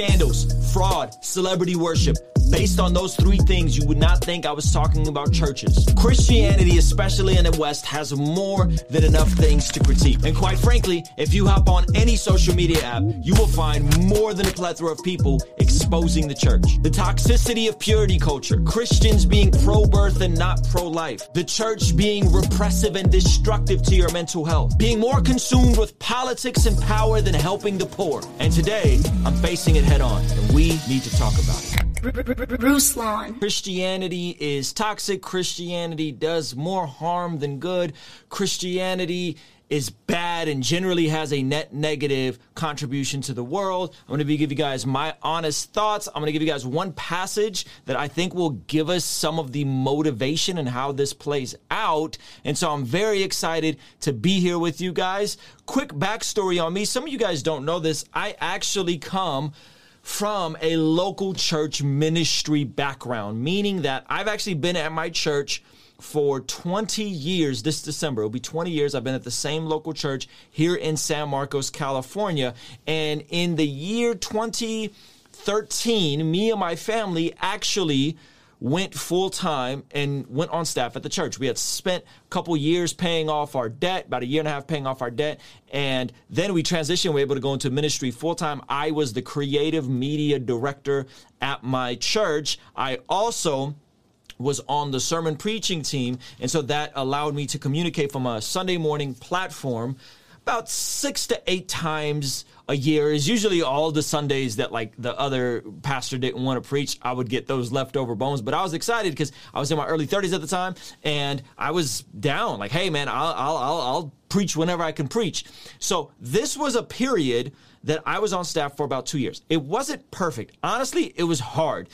Scandals, fraud, celebrity worship. Based on those three things, you would not think I was talking about churches. Christianity, especially in the West, has more than enough things to critique. And quite frankly, if you hop on any social media app, you will find more than a plethora of people exposing the church. The toxicity of purity culture, Christians being pro birth and not pro life, the church being repressive and destructive to your mental health, being more consumed with politics and power than helping the poor. And today, I'm facing it head on, and we need to talk about it. Ruslan. Christianity is toxic. Christianity does more harm than good. Christianity is bad and generally has a net negative contribution to the world. I'm going to be give you guys my honest thoughts. I'm going to give you guys one passage that I think will give us some of the motivation and how this plays out. And so I'm very excited to be here with you guys. Quick backstory on me. Some of you guys don't know this. I actually come from a local church ministry background, meaning that I've actually been at my church for 20 years this December. It'll be 20 years. I've been at the same local church here in San Marcos, California. And in the year 2013, me and my family actually went full time and went on staff at the church. We had spent a couple years paying off our debt, about a year and a half paying off our debt, and then we transitioned. We were able to go into ministry full time. I was the creative media director at my church. I also was on the sermon preaching team, and so that allowed me to communicate from a Sunday morning platform about six to eight times a year is usually all the Sundays that like the other pastor didn't want to preach. I would get those leftover bones, but I was excited because I was in my early 30s at the time and I was down. Like, hey man, I'll I'll I'll, I'll preach whenever I can preach. So this was a period that I was on staff for about two years. It wasn't perfect. Honestly, it was hard,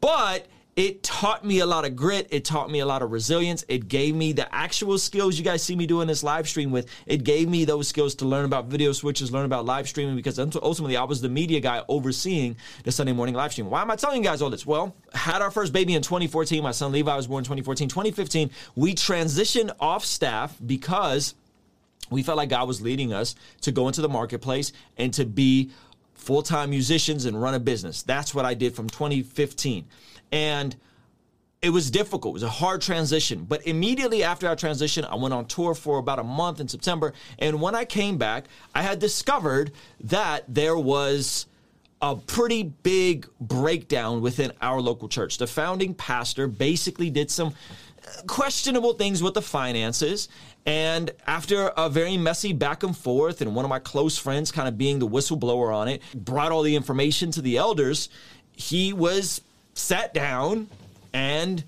but it taught me a lot of grit. It taught me a lot of resilience. It gave me the actual skills you guys see me doing this live stream with. It gave me those skills to learn about video switches, learn about live streaming, because ultimately I was the media guy overseeing the Sunday morning live stream. Why am I telling you guys all this? Well, had our first baby in 2014. My son Levi was born in 2014. 2015, we transitioned off staff because we felt like God was leading us to go into the marketplace and to be full time musicians and run a business. That's what I did from 2015. And it was difficult. It was a hard transition. But immediately after our transition, I went on tour for about a month in September. And when I came back, I had discovered that there was a pretty big breakdown within our local church. The founding pastor basically did some questionable things with the finances. And after a very messy back and forth, and one of my close friends kind of being the whistleblower on it, brought all the information to the elders, he was sat down and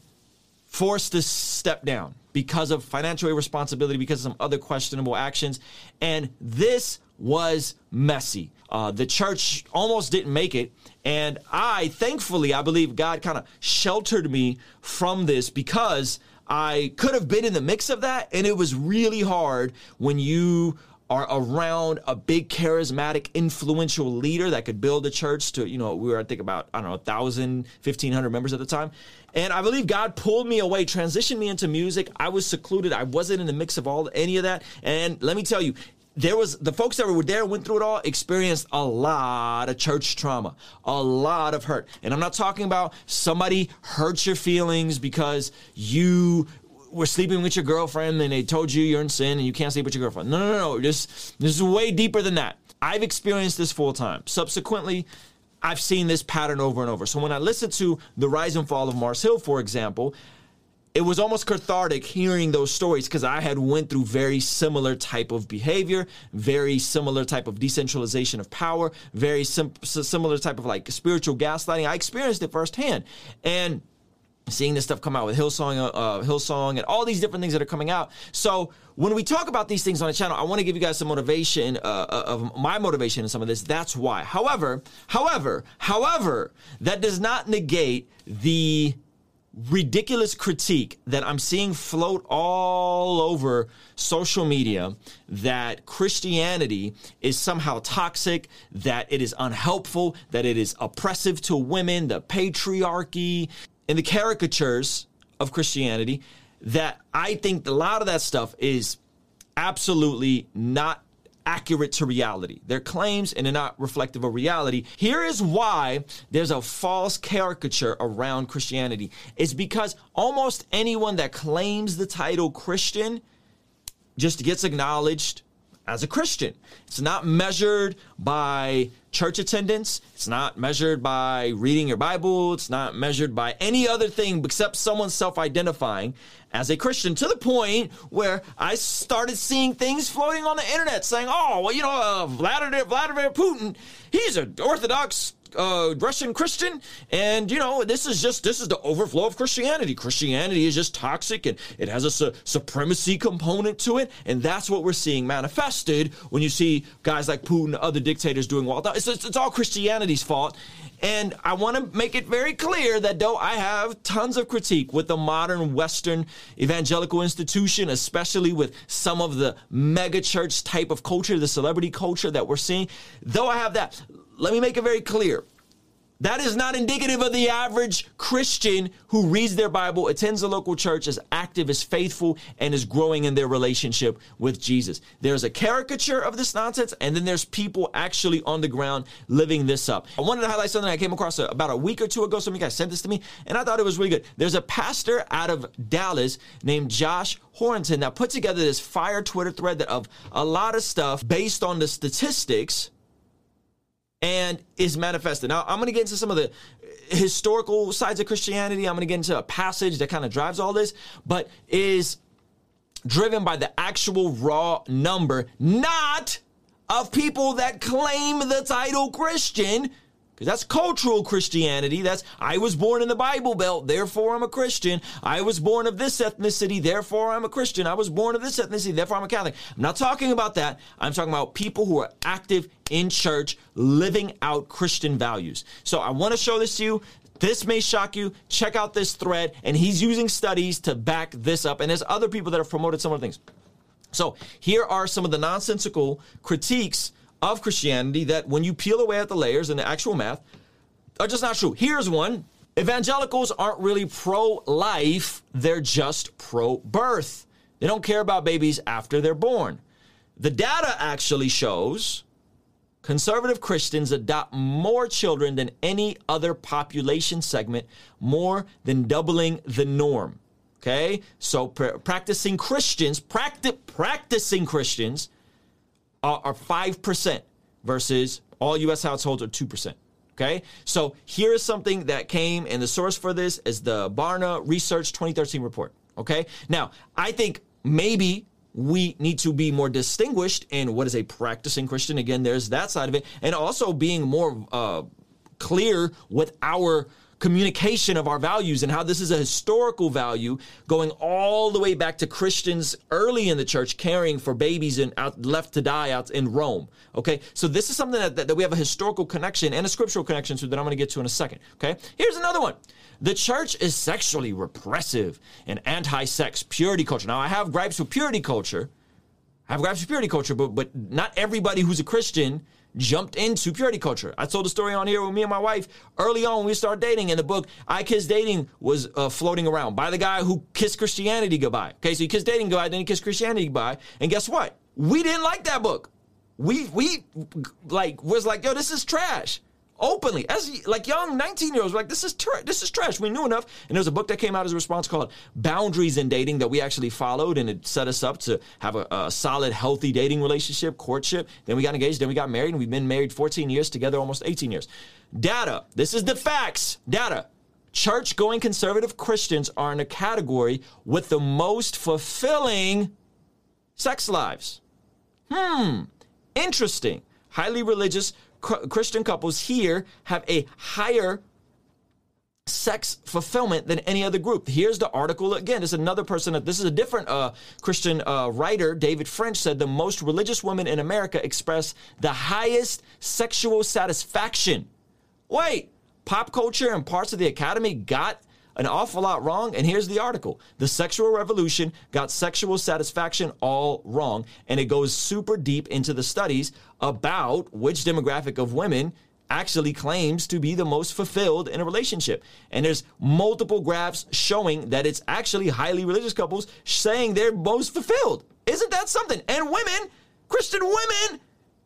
forced to step down because of financial irresponsibility, because of some other questionable actions. And this was messy. Uh, the church almost didn't make it. And I, thankfully, I believe God kind of sheltered me from this because I could have been in the mix of that. And it was really hard when you are around a big charismatic influential leader that could build a church to you know we were i think about i don't know 1000 1500 members at the time. And i believe god pulled me away transitioned me into music. I was secluded. I wasn't in the mix of all any of that. And let me tell you there was the folks that were there went through it all experienced a lot of church trauma a lot of hurt. And i'm not talking about somebody hurt your feelings because you were sleeping with your girlfriend and they told you you're in sin and you can't sleep with your girlfriend. No, no, no. This, this is way deeper than that. I've experienced this full time. Subsequently, I've seen this pattern over and over. So when I listened to the rise and fall of Mars Hill, for example, it was almost cathartic hearing those stories because I had went through very similar type of behavior, very similar type of decentralization of power, very sim- similar type of like spiritual gaslighting. I experienced it firsthand, and seeing this stuff come out with Hillsong, uh, uh, Hillsong, and all these different things that are coming out. So when we talk about these things on the channel, I want to give you guys some motivation uh, uh, of my motivation in some of this. That's why. However, however, however, that does not negate the ridiculous critique that I'm seeing float all over social media that Christianity is somehow toxic, that it is unhelpful, that it is oppressive to women, the patriarchy, and the caricatures of Christianity that I think a lot of that stuff is absolutely not accurate to reality. They're claims and they're not reflective of reality. Here is why there's a false caricature around Christianity. It's because almost anyone that claims the title Christian just gets acknowledged as a Christian. It's not measured by church attendance. It's not measured by reading your Bible. It's not measured by any other thing except someone self identifying as a Christian to the point where I started seeing things floating on the internet saying, oh, well, you know, uh, Vladimir, Vladimir Putin, he's an Orthodox uh, Russian Christian, and you know this is just this is the overflow of Christianity. Christianity is just toxic, and it has a su- supremacy component to it, and that's what we're seeing manifested when you see guys like Putin, other dictators doing well. It's, it's, it's all Christianity's fault. And I want to make it very clear that though I have tons of critique with the modern Western evangelical institution, especially with some of the megachurch type of culture, the celebrity culture that we're seeing, though I have that, let me make it very clear. That is not indicative of the average Christian who reads their Bible, attends a local church, is active, is faithful, and is growing in their relationship with Jesus. There's a caricature of this nonsense, and then there's people actually on the ground living this up. I wanted to highlight something I came across uh, about a week or two ago. Some of you guys sent this to me, and I thought it was really good. There's a pastor out of Dallas named Josh Howerton that put together this fire Twitter thread that of a lot of stuff based on the statistics and is manifested. Now, I'm going to get into some of the historical sides of Christianity. I'm going to get into a passage that kind of drives all this, but is driven by the actual raw number, not of people that claim the title Christian, because that's cultural Christianity. That's, I was born in the Bible Belt, therefore I'm a Christian. I was born of this ethnicity, therefore I'm a Christian. I was born of this ethnicity, therefore I'm a Catholic. I'm not talking about that. I'm talking about people who are active in church, living out Christian values. So I want to show this to you. This may shock you. Check out this thread. And he's using studies to back this up. And there's other people that have promoted of things. So here are some of the nonsensical critiques of Christianity that when you peel away at the layers and the actual math are just not true. Here's one. Evangelicals aren't really pro life, they're just pro birth. They don't care about babies after they're born. The data actually shows conservative Christians adopt more children than any other population segment, more than doubling the norm. Okay? So pr- practicing Christians, practi- practicing Christians are, are 5% versus all US households are 2%. Okay, so here is something that came, and the source for this is the Barna Research 2013 report. Okay, now I think maybe we need to be more distinguished in what is a practicing Christian. Again, there's that side of it, and also being more uh, clear with our communication of our values and how this is a historical value going all the way back to Christians early in the church caring for babies and out, left to die out in Rome. Okay, so this is something that, that, that we have a historical connection and a scriptural connection to that I'm going to get to in a second. Okay, here's another one. The church is sexually repressive and anti-sex purity culture. Now I have gripes with purity culture. I have gripes with purity culture, but but not everybody who's a Christian jumped into purity culture. I told the story on here with me and my wife early on when we started dating. And the book I Kissed Dating was uh, floating around by the guy who kissed Christianity goodbye. Okay, so he kissed dating goodbye, then he kissed Christianity goodbye. And guess what? We didn't like that book. We we like was like, yo, this is trash openly. As like young 19 year olds like this is this is trash. We knew enough. And there was a book that came out as a response called boundaries in dating that we actually followed and it set us up to have a, a, solid healthy dating relationship courtship. Then we got engaged then we got married and we've been married 14 years together almost 18 years. Data. This is the facts. Data. Church going conservative christians are in a category with the most fulfilling sex lives. Hmm. Interesting. Highly religious Christian couples here have a higher sex fulfillment than any other group. Here's the article again. This is another person. This is a different uh, Christian uh, writer. David French said the most religious women in America express the highest sexual satisfaction. Wait, pop culture and parts of the academy got an awful lot wrong. And here's the article The sexual revolution got sexual satisfaction all wrong. And it goes super deep into the studies about which demographic of women actually claims to be the most fulfilled in a relationship. And there's multiple graphs showing that it's actually highly religious couples saying they're most fulfilled. Isn't that something? And women Christian women,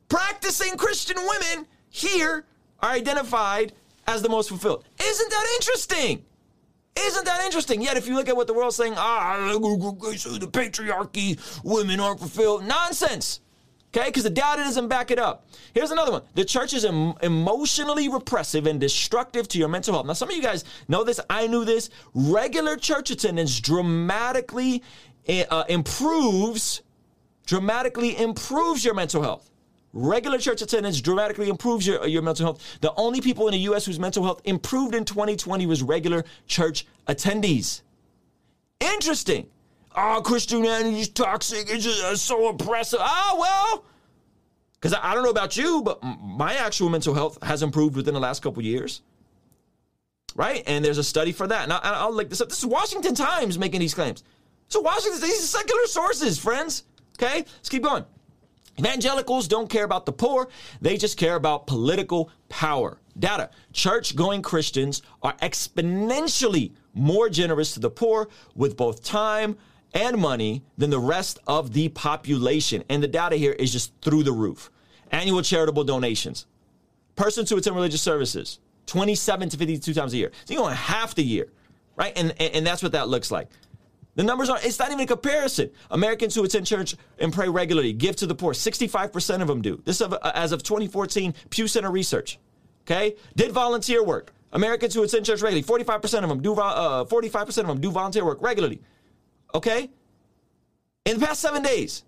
practicing Christian women here are identified as the most fulfilled. Isn't that interesting? Isn't that interesting? Yet, if you look at what the world's saying, ah, the patriarchy, women aren't fulfilled. Nonsense. Okay, because the data doesn't back it up. Here's another one. The church is em- emotionally repressive and destructive to your mental health. Now, some of you guys know this. I knew this. Regular church attendance dramatically eh, uh, improves, dramatically improves your mental health. Regular church attendance dramatically improves your, your mental health. The only people in the U.S. whose mental health improved in 2020 was regular church attendees. Interesting. Oh, Christianity is toxic. It's just uh, so oppressive. Ah, well, because I, I, don't know about you, but my actual mental health has improved within the last couple years. Right? And there's a study for that. And I, will look this up. This is Washington Times making these claims. So Washington, these are secular sources, friends. Okay? Let's keep going. Evangelicals don't care about the poor, they just care about political power. Data church going Christians are exponentially more generous to the poor with both time and money than the rest of the population. And the data here is just through the roof. Annual charitable donations, persons who attend religious services, 27 to 52 times a year. So you're going half the year, right? And, and, and that's what that looks like. The numbers are, it's not even a comparison. Americans who attend church and pray regularly, give to the poor, 65% of them do. This is as of 2014 Pew Center research. Okay? Did volunteer work. Americans who attend church regularly, 45% of them do, uh, 45% of them do volunteer work regularly. Okay? In the past seven days.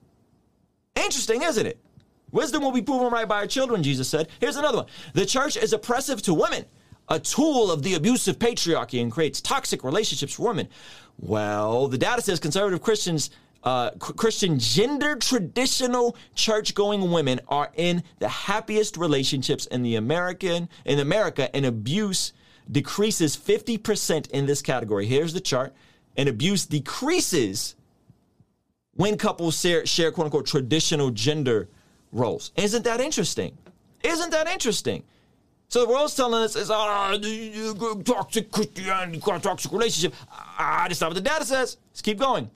Interesting, isn't it? Wisdom will be proven right by our children, Jesus said. Here's another one. The church is oppressive to women a tool of the abusive patriarchy and creates toxic relationships for women. Well, the data says conservative Christians, uh, Christian gender traditional church going women are in the happiest relationships in the American in America, and abuse decreases 50% in this category. Here's the chart. And abuse decreases when couples share, share quote unquote traditional gender roles. Isn't that interesting? Isn't that interesting? So the world's telling us is oh, toxic Christianity, a toxic relationship. Ah, that's not what the data says. Let's keep going.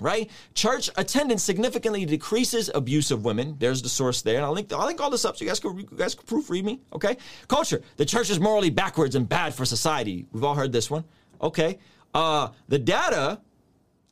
Right? Church attendance significantly decreases abuse of women. There's the source there. And I'll link, I'll link all this up so you guys can, you guys can proofread me. Okay? Culture. The church is morally backwards and bad for society. We've all heard this one. Okay. Uh, the data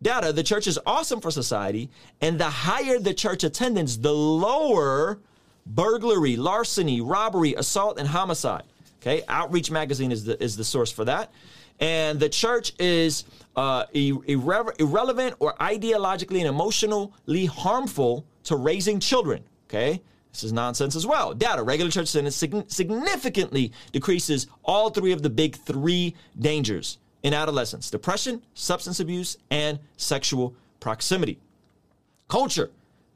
data, the church is awesome for society, and the higher the church attendance, the lower burglary, larceny, robbery, assault, and homicide. Okay, Outreach Magazine is the, is the source for that. And the church is uh, irre- irrelevant or ideologically and emotionally harmful to raising children. Okay, this is nonsense as well. Data regular church attendance significantly decreases all three of the big three dangers in adolescence depression, substance abuse, and sexual proximity. Culture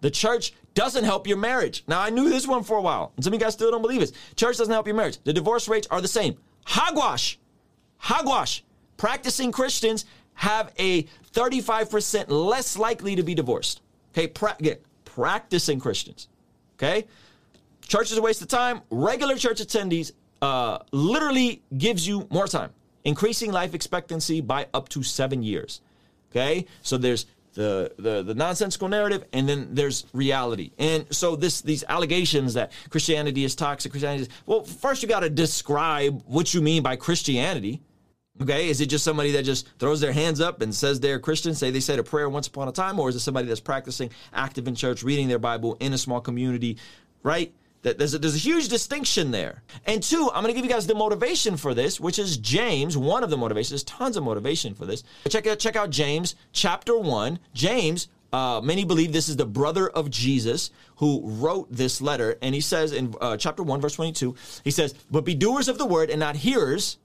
the church doesn't help your marriage. Now, I knew this one for a while, and some of you guys still don't believe it. Church doesn't help your marriage. The divorce rates are the same. Hogwash. Hogwash. Practicing Christians have a 35% less likely to be divorced. Okay, pra- practicing Christians. Okay? Church is a waste of time. Regular church attendees uh, literally gives you more time, increasing life expectancy by up to seven years. Okay? So there's the, the the nonsensical narrative and then there's reality. And so this these allegations that christianity is toxic christianity is well first you got to describe what you mean by christianity okay? Is it just somebody that just throws their hands up and says they're christian say they said a prayer once upon a time or is it somebody that's practicing active in church reading their bible in a small community right there's a, there's a huge distinction there. And two, I'm going to give you guys the motivation for this, which is James. One of the motivations. There's tons of motivation for this. Check out check out James chapter one. James. Uh, many believe this is the brother of Jesus who wrote this letter, and he says in uh, chapter one, verse twenty-two, he says, "But be doers of the word and not hearers."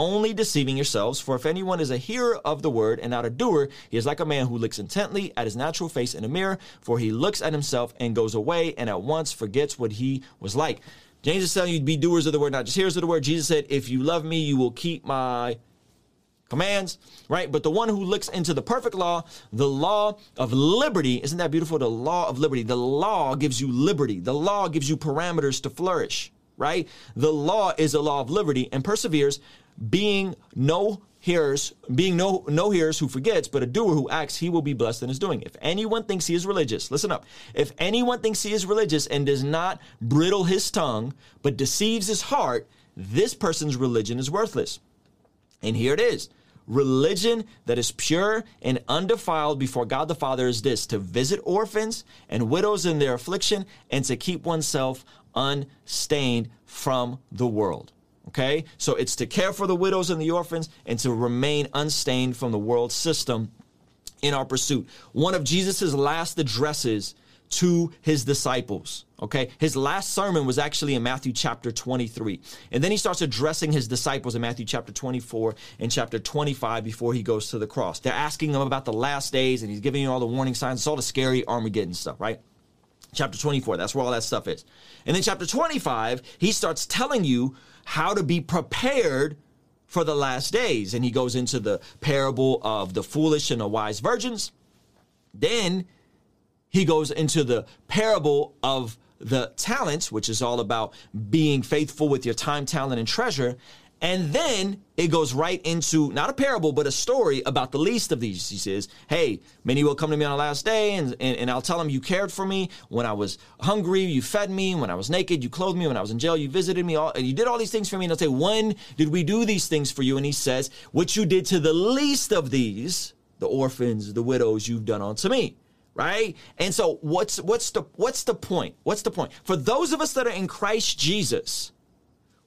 Only deceiving yourselves. For if anyone is a hearer of the word and not a doer, he is like a man who looks intently at his natural face in a mirror, for he looks at himself and goes away and at once forgets what he was like. James is telling you to be doers of the word, not just hearers of the word. Jesus said, If you love me, you will keep my commands, right? But the one who looks into the perfect law, the law of liberty, isn't that beautiful? The law of liberty. The law gives you liberty, the law gives you parameters to flourish right? The law is a law of liberty and perseveres, being no hearers, being no no hearers who forgets, but a doer who acts, he will be blessed in his doing. If anyone thinks he is religious, listen up. If anyone thinks he is religious and does not brittle his tongue, but deceives his heart, this person's religion is worthless. And here it is. Religion that is pure and undefiled before God the Father is this to visit orphans and widows in their affliction and to keep oneself unstained from the world. Okay? So it's to care for the widows and the orphans and to remain unstained from the world system in our pursuit. One of Jesus's last addresses to his disciples. Okay. His last sermon was actually in Matthew chapter 23. And then he starts addressing his disciples in Matthew chapter 24 and chapter 25 before he goes to the cross. They're asking him about the last days and he's giving you all the warning signs. It's all the scary Armageddon stuff, right? Chapter 24, that's where all that stuff is. And then chapter 25, he starts telling you how to be prepared for the last days. And he goes into the parable of the foolish and the wise virgins. Then he goes into the parable of the talents, which is all about being faithful with your time, talent, and treasure. And then it goes right into not a parable, but a story about the least of these. He says, Hey, many will come to me on the last day, and, and, and, I'll tell them, You cared for me. When I was hungry, you fed me. When I was naked, you clothed me. When I was in jail, you visited me. All, and you did all these things for me. And I'll say, When did we do these things for you? And he says, What you did to the least of these, the orphans, the widows, you've done unto me right? And so what's what's the what's the point? What's the point? For those of us that are in Christ Jesus,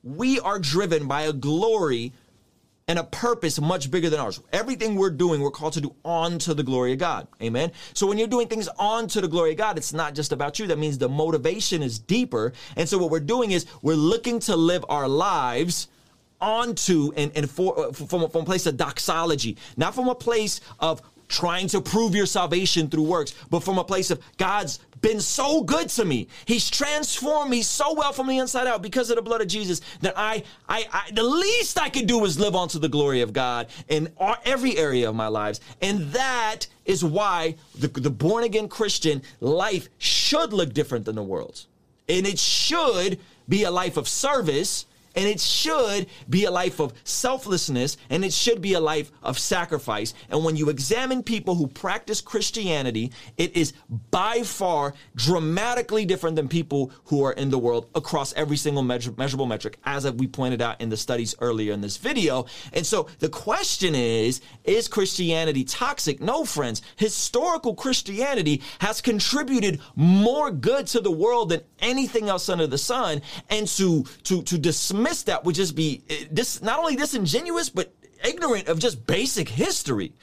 we are driven by a glory and a purpose much bigger than ours. Everything we're doing, we're called to do onto the glory of God. Amen. So when you're doing things onto the glory of God, it's not just about you. That means the motivation is deeper. And so what we're doing is we're looking to live our lives onto and, and for, uh, from, from a place of doxology, not from a place of trying to prove your salvation through works, but from a place of God's been so good to me. He's transformed me so well from the inside out because of the blood of Jesus that I, I, I the least I could do is live onto the glory of God in every area of my lives. And that is why the, the born again Christian life should look different than the world's. And it should be a life of service and it should be a life of selflessness and it should be a life of sacrifice. And when you examine people who practice Christianity, it is by far dramatically different than people who are in the world across every single measure, measurable metric, as we pointed out in the studies earlier in this video. And so the question is, is Christianity toxic? No, friends. Historical Christianity has contributed more good to the world than anything else under the sun. And to, to, to dismiss miss that would just be eh, this not only disingenuous but ignorant of just basic history.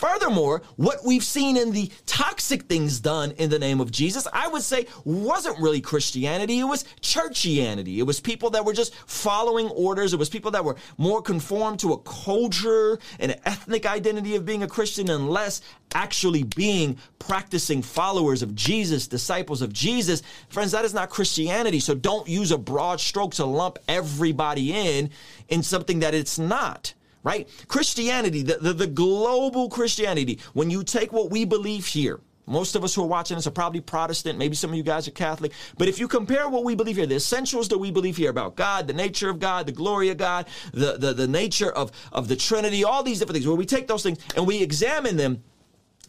Furthermore, what we've seen in the toxic things done in the name of Jesus, I would say wasn't really Christianity. It was churchianity. It was people that were just following orders. It was people that were more conformed to a culture and an ethnic identity of being a Christian and less actually being practicing followers of Jesus, disciples of Jesus. Friends, that is not Christianity. So don't use a broad stroke to lump everybody in in something that it's not right? Christianity, the, the, the, global Christianity, when you take what we believe here, most of us who are watching this are probably Protestant. Maybe some of you guys are Catholic. But if you compare what we believe here, the essentials that we believe here about God, the nature of God, the glory of God, the, the, the nature of, of the Trinity, all these different things, where we take those things and we examine them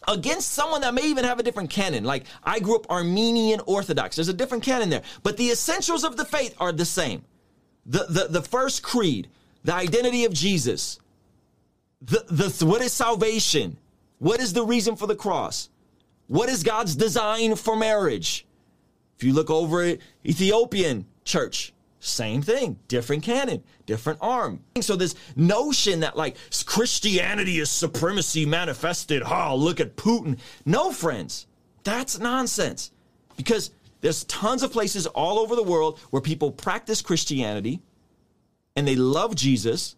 against someone that may even have a different canon. Like I grew up Armenian Orthodox. There's a different canon there. But the essentials of the faith are the same. The, the, the first creed, the identity of Jesus, the, the, what is salvation? What is the reason for the cross? What is God's design for marriage? If you look over at Ethiopian church, same thing, different canon, different arm. So this notion that like Christianity is supremacy manifested, oh, look at Putin. No, friends, that's nonsense. Because there's tons of places all over the world where people practice Christianity and they love Jesus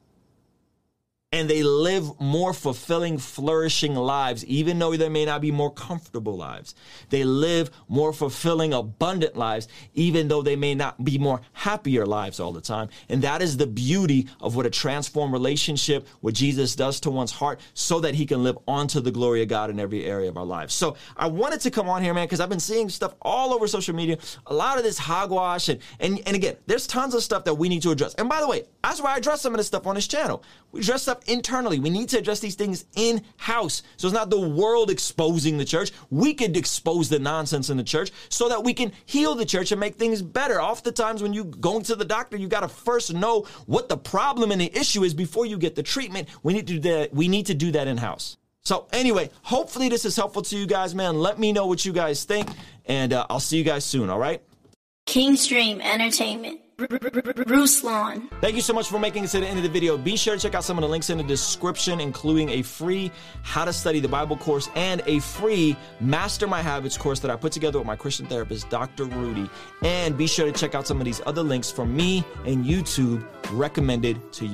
and they live more fulfilling, flourishing lives, even though they may not be more comfortable lives. They live more fulfilling, abundant lives, even though they may not be more happier lives all the time. And that is the beauty of what a transformed relationship with Jesus does to one's heart so that he can live onto the glory of God in every area of our lives. So I wanted to come on here, man, because I've been seeing stuff all over social media, a lot of this hogwash. And, and, and again, there's tons of stuff that we need to address. And by the way, that's why I address some of this stuff on this channel. We address stuff internally. We need to address these things in house. So it's not the world exposing the church. We could expose the nonsense in the church so that we can heal the church and make things better. Oftentimes, when you going to the doctor, you got to first know what the problem and the issue is before you get the treatment. We need to do that. We need to do that in house. So anyway, hopefully this is helpful to you guys, man. Let me know what you guys think, and uh, I'll see you guys soon. All right. Kingstream Entertainment. Ruslan. Thank you so much for making it to the end of the video. Be sure to check out some of the links in the description, including a free How to Study the Bible course and a free Master My Habits course that I put together with my Christian therapist, Dr. Rudy. And be sure to check out some of these other links from me and YouTube recommended to you.